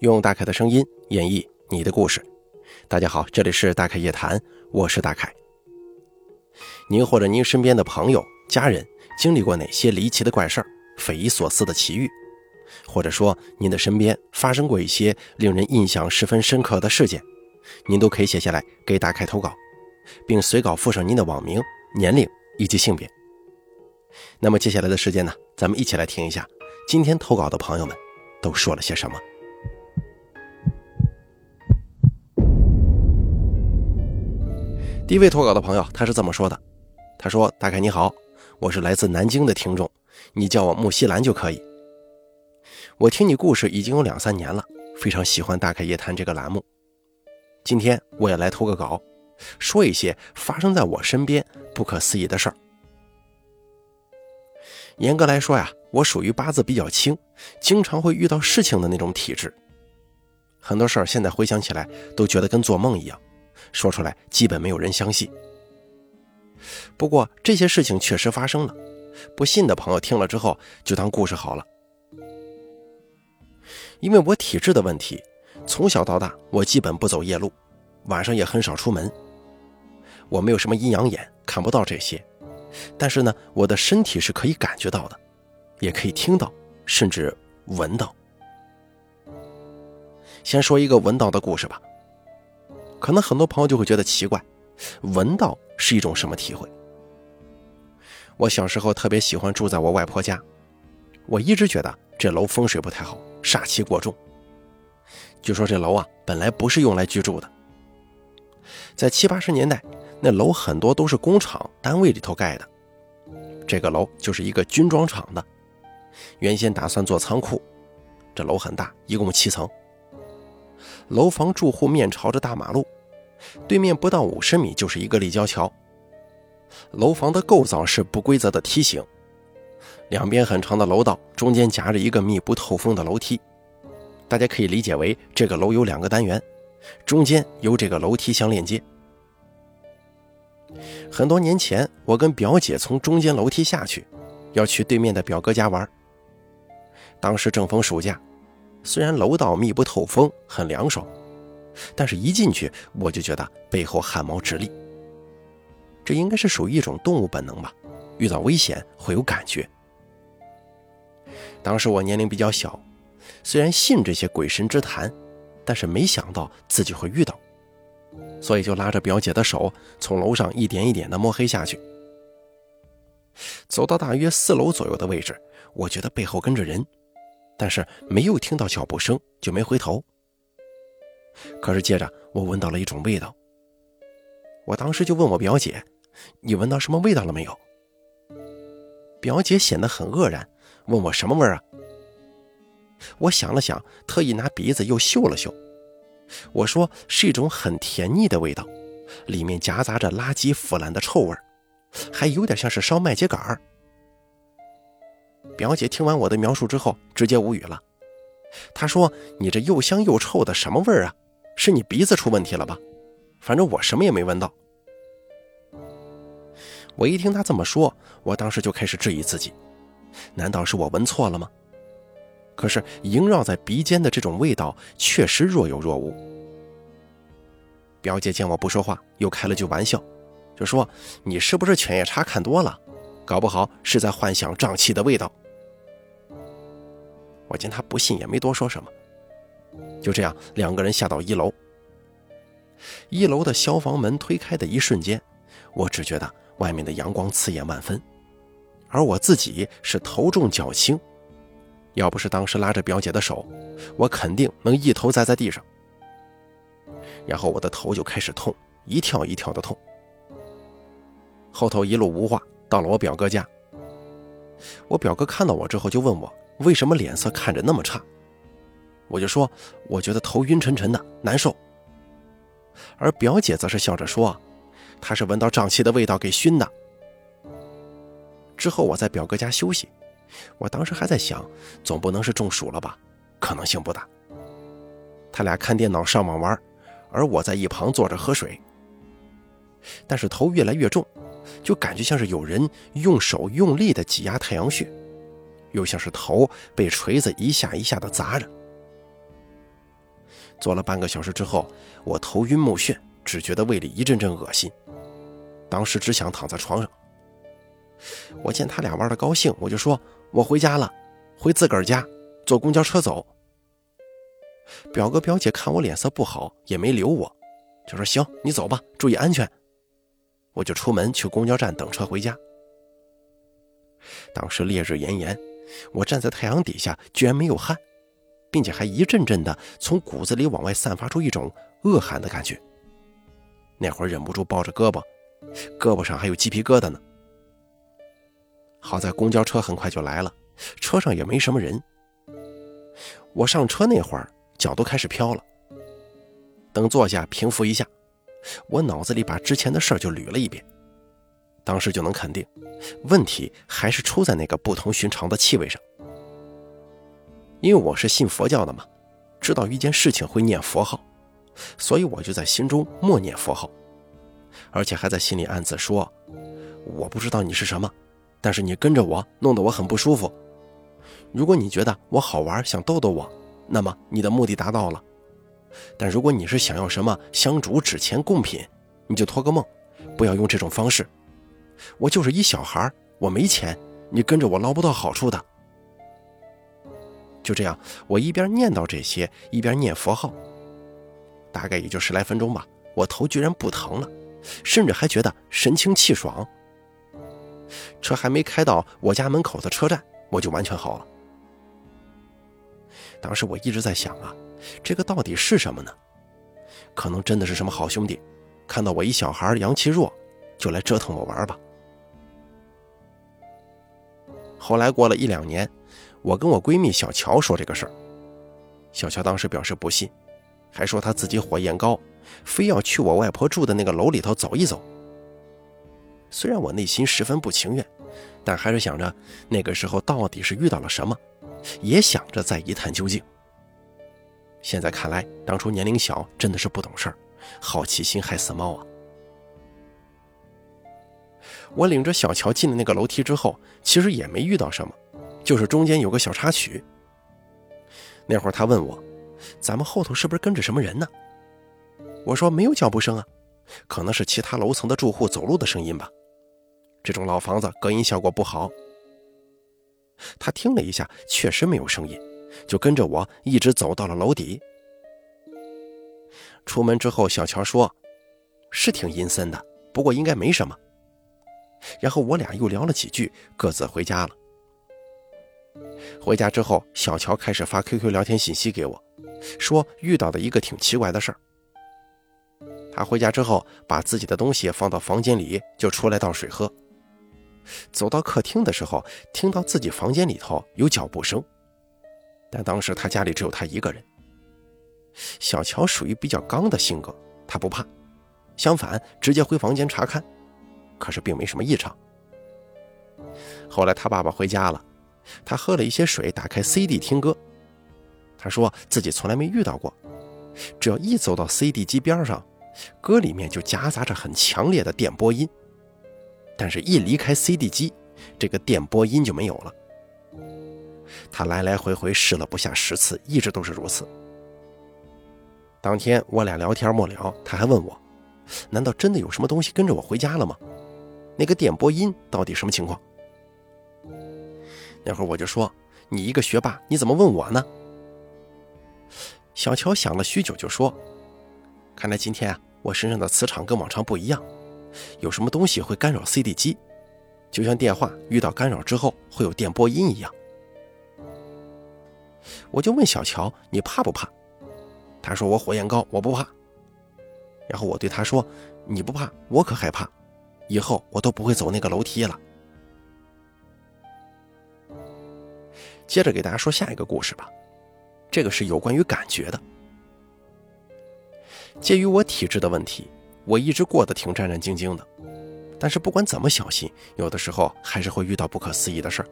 用大凯的声音演绎你的故事。大家好，这里是大凯夜谈，我是大凯。您或者您身边的朋友、家人经历过哪些离奇的怪事儿、匪夷所思的奇遇？或者说您的身边发生过一些令人印象十分深刻的事件，您都可以写下来给大凯投稿，并随稿附上您的网名、年龄以及性别。那么接下来的时间呢，咱们一起来听一下今天投稿的朋友们都说了些什么。第一位投稿的朋友，他是这么说的：“他说，大概你好，我是来自南京的听众，你叫我木西兰就可以。我听你故事已经有两三年了，非常喜欢《大开夜谈》这个栏目。今天我也来投个稿，说一些发生在我身边不可思议的事儿。严格来说呀，我属于八字比较轻，经常会遇到事情的那种体质。很多事儿现在回想起来都觉得跟做梦一样，说出来基本没有人相信。不过这些事情确实发生了，不信的朋友听了之后就当故事好了。因为我体质的问题，从小到大我基本不走夜路，晚上也很少出门。我没有什么阴阳眼，看不到这些。但是呢，我的身体是可以感觉到的，也可以听到，甚至闻到。先说一个闻到的故事吧。可能很多朋友就会觉得奇怪，闻到是一种什么体会？我小时候特别喜欢住在我外婆家，我一直觉得这楼风水不太好，煞气过重。据说这楼啊，本来不是用来居住的，在七八十年代。那楼很多都是工厂单位里头盖的，这个楼就是一个军装厂的，原先打算做仓库。这楼很大，一共七层。楼房住户面朝着大马路，对面不到五十米就是一个立交桥。楼房的构造是不规则的梯形，两边很长的楼道，中间夹着一个密不透风的楼梯。大家可以理解为这个楼有两个单元，中间由这个楼梯相连接。很多年前，我跟表姐从中间楼梯下去，要去对面的表哥家玩。当时正逢暑假，虽然楼道密不透风，很凉爽，但是一进去我就觉得背后汗毛直立。这应该是属于一种动物本能吧，遇到危险会有感觉。当时我年龄比较小，虽然信这些鬼神之谈，但是没想到自己会遇到。所以就拉着表姐的手，从楼上一点一点的摸黑下去。走到大约四楼左右的位置，我觉得背后跟着人，但是没有听到脚步声，就没回头。可是接着我闻到了一种味道，我当时就问我表姐：“你闻到什么味道了没有？”表姐显得很愕然，问我什么味儿啊？我想了想，特意拿鼻子又嗅了嗅。我说是一种很甜腻的味道，里面夹杂着垃圾腐烂的臭味儿还有点像是烧麦秸秆儿表姐听完我的描述之后，直接无语了。她说：“你这又香又臭的什么味儿啊？是你鼻子出问题了吧？反正我什么也没闻到。”我一听她这么说，我当时就开始质疑自己：难道是我闻错了吗？可是萦绕在鼻尖的这种味道确实若有若无。表姐见我不说话，又开了句玩笑，就说：“你是不是犬夜叉看多了？搞不好是在幻想瘴气的味道。”我见他不信，也没多说什么。就这样，两个人下到一楼。一楼的消防门推开的一瞬间，我只觉得外面的阳光刺眼万分，而我自己是头重脚轻。要不是当时拉着表姐的手，我肯定能一头栽在地上。然后我的头就开始痛，一跳一跳的痛。后头一路无话，到了我表哥家。我表哥看到我之后就问我为什么脸色看着那么差，我就说我觉得头晕沉沉的，难受。而表姐则是笑着说，她是闻到瘴气的味道给熏的。之后我在表哥家休息。我当时还在想，总不能是中暑了吧？可能性不大。他俩看电脑、上网玩，而我在一旁坐着喝水。但是头越来越重，就感觉像是有人用手用力的挤压太阳穴，又像是头被锤子一下一下的砸着。坐了半个小时之后，我头晕目眩，只觉得胃里一阵阵恶心，当时只想躺在床上。我见他俩玩的高兴，我就说：“我回家了，回自个儿家，坐公交车走。”表哥表姐看我脸色不好，也没留我，就说：“行，你走吧，注意安全。”我就出门去公交站等车回家。当时烈日炎炎，我站在太阳底下，居然没有汗，并且还一阵阵的从骨子里往外散发出一种恶寒的感觉。那会儿忍不住抱着胳膊，胳膊上还有鸡皮疙瘩呢。好在公交车很快就来了，车上也没什么人。我上车那会儿，脚都开始飘了。等坐下平复一下，我脑子里把之前的事儿就捋了一遍。当时就能肯定，问题还是出在那个不同寻常的气味上。因为我是信佛教的嘛，知道一件事情会念佛号，所以我就在心中默念佛号，而且还在心里暗自说：“我不知道你是什么。”但是你跟着我，弄得我很不舒服。如果你觉得我好玩，想逗逗我，那么你的目的达到了。但如果你是想要什么香烛、纸钱、贡品，你就托个梦，不要用这种方式。我就是一小孩，我没钱，你跟着我捞不到好处的。就这样，我一边念叨这些，一边念佛号。大概也就十来分钟吧，我头居然不疼了，甚至还觉得神清气爽。车还没开到我家门口的车站，我就完全好了。当时我一直在想啊，这个到底是什么呢？可能真的是什么好兄弟，看到我一小孩阳气弱，就来折腾我玩吧。后来过了一两年，我跟我闺蜜小乔说这个事儿，小乔当时表示不信，还说她自己火焰高，非要去我外婆住的那个楼里头走一走。虽然我内心十分不情愿，但还是想着那个时候到底是遇到了什么，也想着再一探究竟。现在看来，当初年龄小，真的是不懂事儿，好奇心害死猫啊！我领着小乔进了那个楼梯之后，其实也没遇到什么，就是中间有个小插曲。那会儿他问我：“咱们后头是不是跟着什么人呢？”我说：“没有脚步声啊，可能是其他楼层的住户走路的声音吧。”这种老房子隔音效果不好。他听了一下，确实没有声音，就跟着我一直走到了楼底。出门之后，小乔说：“是挺阴森的，不过应该没什么。”然后我俩又聊了几句，各自回家了。回家之后，小乔开始发 QQ 聊天信息给我，说遇到的一个挺奇怪的事儿。他回家之后，把自己的东西放到房间里，就出来倒水喝。走到客厅的时候，听到自己房间里头有脚步声，但当时他家里只有他一个人。小乔属于比较刚的性格，他不怕，相反直接回房间查看，可是并没什么异常。后来他爸爸回家了，他喝了一些水，打开 CD 听歌。他说自己从来没遇到过，只要一走到 CD 机边上，歌里面就夹杂着很强烈的电波音。但是，一离开 CD 机，这个电波音就没有了。他来来回回试了不下十次，一直都是如此。当天我俩聊天末了，他还问我：“难道真的有什么东西跟着我回家了吗？那个电波音到底什么情况？”那会儿我就说：“你一个学霸，你怎么问我呢？”小乔想了许久，就说：“看来今天啊，我身上的磁场跟往常不一样。”有什么东西会干扰 CD 机，就像电话遇到干扰之后会有电波音一样。我就问小乔：“你怕不怕？”他说：“我火焰高，我不怕。”然后我对他说：“你不怕，我可害怕。以后我都不会走那个楼梯了。”接着给大家说下一个故事吧，这个是有关于感觉的。介于我体质的问题。我一直过得挺战战兢兢的，但是不管怎么小心，有的时候还是会遇到不可思议的事儿。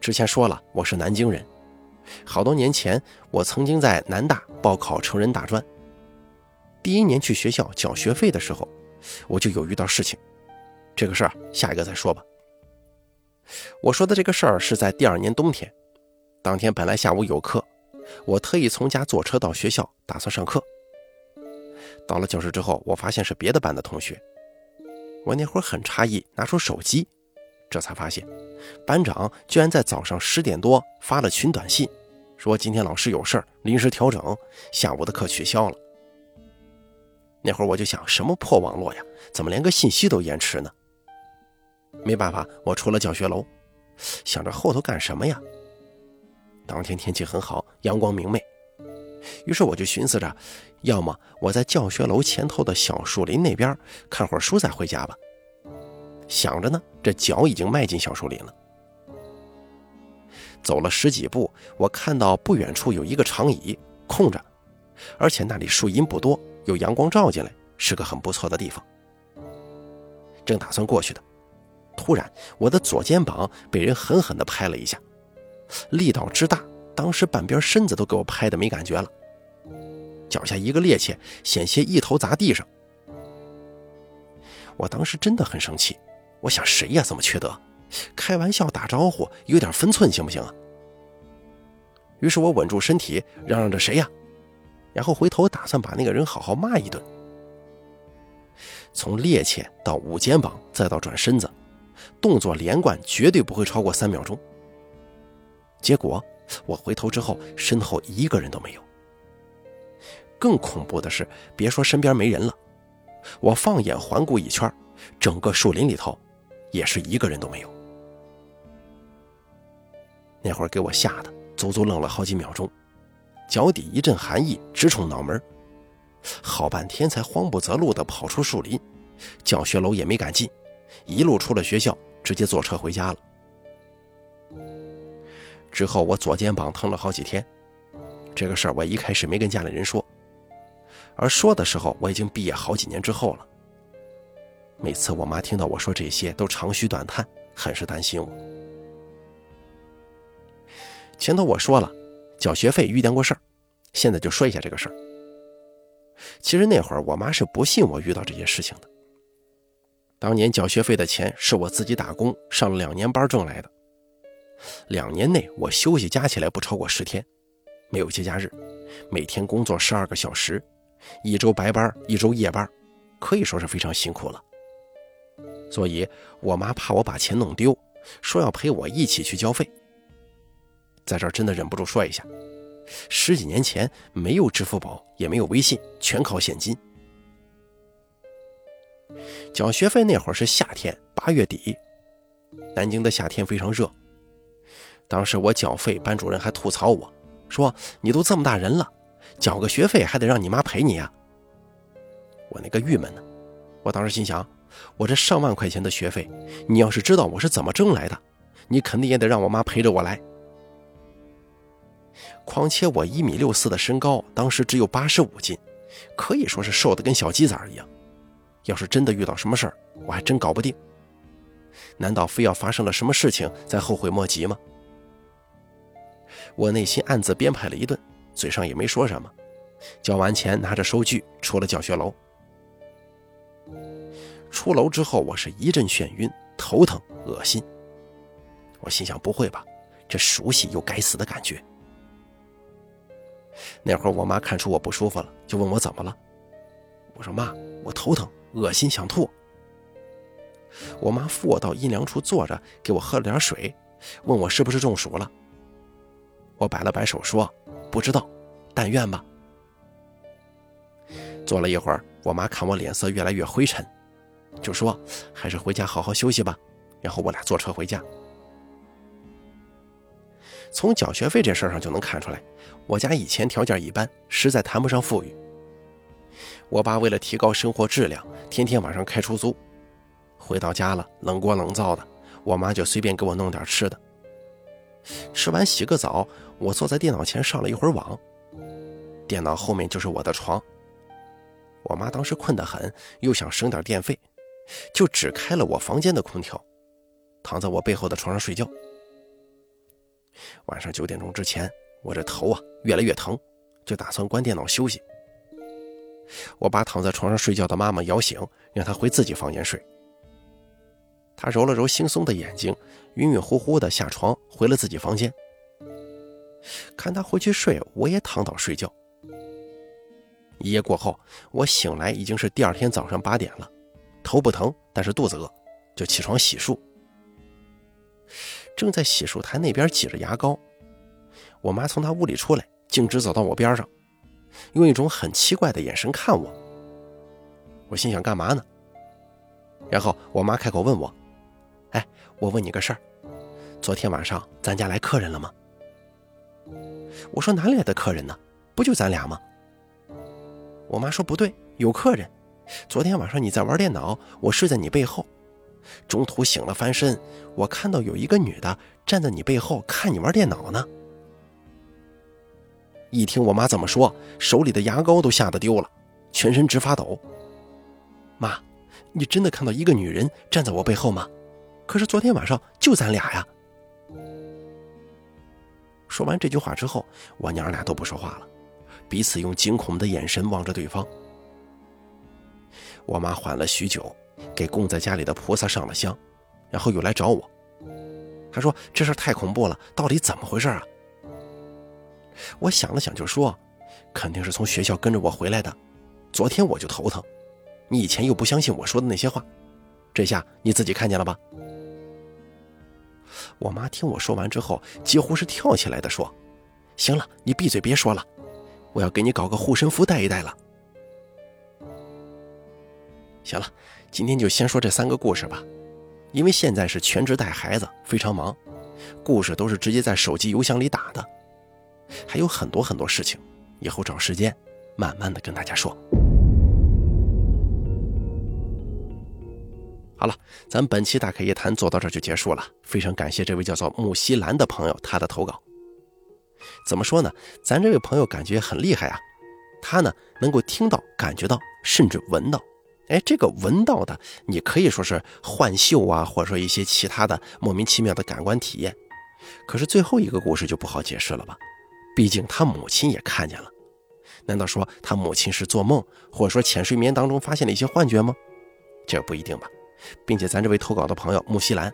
之前说了，我是南京人，好多年前我曾经在南大报考成人大专。第一年去学校缴学费的时候，我就有遇到事情，这个事儿下一个再说吧。我说的这个事儿是在第二年冬天，当天本来下午有课，我特意从家坐车到学校，打算上课。到了教室之后，我发现是别的班的同学。我那会儿很诧异，拿出手机，这才发现，班长居然在早上十点多发了群短信，说今天老师有事儿，临时调整，下午的课取消了。那会儿我就想，什么破网络呀，怎么连个信息都延迟呢？没办法，我出了教学楼，想着后头干什么呀？当天天气很好，阳光明媚。于是我就寻思着，要么我在教学楼前头的小树林那边看会儿书再回家吧。想着呢，这脚已经迈进小树林了。走了十几步，我看到不远处有一个长椅空着，而且那里树荫不多，有阳光照进来，是个很不错的地方。正打算过去的，突然我的左肩膀被人狠狠地拍了一下，力道之大。当时半边身子都给我拍的没感觉了，脚下一个趔趄，险些一头砸地上。我当时真的很生气，我想谁呀这么缺德，开玩笑打招呼有点分寸行不行啊？于是我稳住身体，嚷嚷着谁呀，然后回头打算把那个人好好骂一顿。从趔趄到捂肩膀再到转身子，动作连贯，绝对不会超过三秒钟。结果。我回头之后，身后一个人都没有。更恐怖的是，别说身边没人了，我放眼环顾一圈，整个树林里头，也是一个人都没有。那会儿给我吓得足足愣了好几秒钟，脚底一阵寒意直冲脑门，好半天才慌不择路地跑出树林，教学楼也没敢进，一路出了学校，直接坐车回家了。之后我左肩膀疼了好几天，这个事儿我一开始没跟家里人说，而说的时候我已经毕业好几年之后了。每次我妈听到我说这些，都长吁短叹，很是担心我。前头我说了，缴学费遇见过事儿，现在就说一下这个事儿。其实那会儿我妈是不信我遇到这些事情的。当年缴学费的钱是我自己打工上了两年班挣来的。两年内，我休息加起来不超过十天，没有节假日，每天工作十二个小时，一周白班，一周夜班，可以说是非常辛苦了。所以，我妈怕我把钱弄丢，说要陪我一起去交费。在这儿真的忍不住说一下，十几年前没有支付宝，也没有微信，全靠现金。交学费那会儿是夏天，八月底，南京的夏天非常热。当时我缴费，班主任还吐槽我，说：“你都这么大人了，缴个学费还得让你妈陪你呀。”我那个郁闷呢！我当时心想，我这上万块钱的学费，你要是知道我是怎么挣来的，你肯定也得让我妈陪着我来。况且我一米六四的身高，当时只有八十五斤，可以说是瘦的跟小鸡仔一样。要是真的遇到什么事儿，我还真搞不定。难道非要发生了什么事情才后悔莫及吗？我内心暗自编排了一顿，嘴上也没说什么。交完钱，拿着收据出了教学楼。出楼之后，我是一阵眩晕、头疼、恶心。我心想：不会吧，这熟悉又该死的感觉。那会儿我妈看出我不舒服了，就问我怎么了。我说：妈，我头疼、恶心、想吐。我妈扶我到阴凉处坐着，给我喝了点水，问我是不是中暑了。我摆了摆手说：“不知道，但愿吧。”坐了一会儿，我妈看我脸色越来越灰沉，就说：“还是回家好好休息吧。”然后我俩坐车回家。从缴学费这事儿上就能看出来，我家以前条件一般，实在谈不上富裕。我爸为了提高生活质量，天天晚上开出租，回到家了冷锅冷灶的，我妈就随便给我弄点吃的。吃完洗个澡，我坐在电脑前上了一会儿网。电脑后面就是我的床。我妈当时困得很，又想省点电费，就只开了我房间的空调，躺在我背后的床上睡觉。晚上九点钟之前，我这头啊越来越疼，就打算关电脑休息。我把躺在床上睡觉的妈妈摇醒，让她回自己房间睡。她揉了揉惺忪的眼睛。晕晕乎乎的下床，回了自己房间。看她回去睡，我也躺倒睡觉。一夜过后，我醒来已经是第二天早上八点了，头不疼，但是肚子饿，就起床洗漱。正在洗漱台那边挤着牙膏，我妈从她屋里出来，径直走到我边上，用一种很奇怪的眼神看我。我心想干嘛呢？然后我妈开口问我：“哎，我问你个事儿，昨天晚上咱家来客人了吗？”我说：“哪里来的客人呢？不就咱俩吗？”我妈说：“不对，有客人。昨天晚上你在玩电脑，我睡在你背后，中途醒了翻身，我看到有一个女的站在你背后看你玩电脑呢。”一听我妈这么说，手里的牙膏都吓得丢了，全身直发抖。妈，你真的看到一个女人站在我背后吗？可是昨天晚上就咱俩呀。说完这句话之后，我娘俩都不说话了，彼此用惊恐的眼神望着对方。我妈缓了许久，给供在家里的菩萨上了香，然后又来找我。他说：“这事太恐怖了，到底怎么回事啊？”我想了想，就说：“肯定是从学校跟着我回来的。昨天我就头疼。”你以前又不相信我说的那些话，这下你自己看见了吧？我妈听我说完之后，几乎是跳起来的说：“行了，你闭嘴别说了，我要给你搞个护身符带一带了。”行了，今天就先说这三个故事吧，因为现在是全职带孩子，非常忙，故事都是直接在手机邮箱里打的，还有很多很多事情，以后找时间慢慢的跟大家说。好了，咱本期大开夜谈做到这就结束了。非常感谢这位叫做木西兰的朋友他的投稿。怎么说呢？咱这位朋友感觉很厉害啊，他呢能够听到、感觉到，甚至闻到。哎，这个闻到的，你可以说是幻嗅啊，或者说一些其他的莫名其妙的感官体验。可是最后一个故事就不好解释了吧？毕竟他母亲也看见了。难道说他母亲是做梦，或者说浅睡眠当中发现了一些幻觉吗？这不一定吧。并且咱这位投稿的朋友木西兰，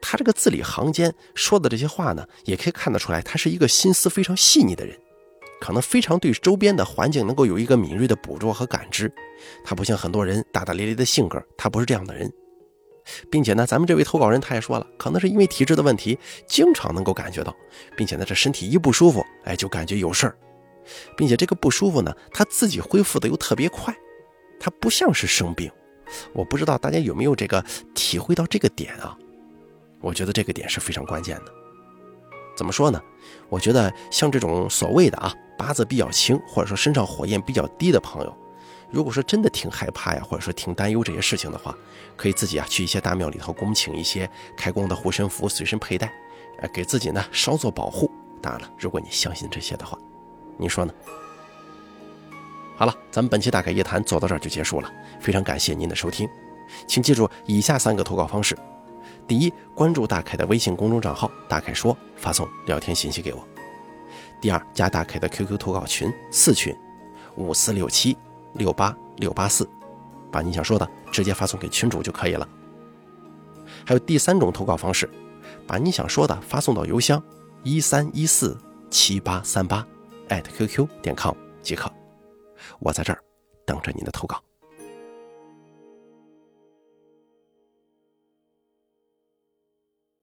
他这个字里行间说的这些话呢，也可以看得出来，他是一个心思非常细腻的人，可能非常对周边的环境能够有一个敏锐的捕捉和感知。他不像很多人大大咧咧的性格，他不是这样的人。并且呢，咱们这位投稿人他也说了，可能是因为体质的问题，经常能够感觉到，并且呢，这身体一不舒服，哎，就感觉有事儿，并且这个不舒服呢，他自己恢复的又特别快，他不像是生病。我不知道大家有没有这个体会到这个点啊？我觉得这个点是非常关键的。怎么说呢？我觉得像这种所谓的啊八字比较轻，或者说身上火焰比较低的朋友，如果说真的挺害怕呀，或者说挺担忧这些事情的话，可以自己啊去一些大庙里头恭请一些开光的护身符随身佩戴，呃，给自己呢稍作保护。当然了，如果你相信这些的话，你说呢？好了，咱们本期大开夜谈做到这儿就结束了，非常感谢您的收听，请记住以下三个投稿方式：第一，关注大凯的微信公众账号“大凯说”，发送聊天信息给我；第二，加大 K 的 QQ 投稿群四群五四六七六八六八四，把你想说的直接发送给群主就可以了。还有第三种投稿方式，把你想说的发送到邮箱一三一四七八三八 @QQ 点 com 即可。我在这儿等着您的投稿。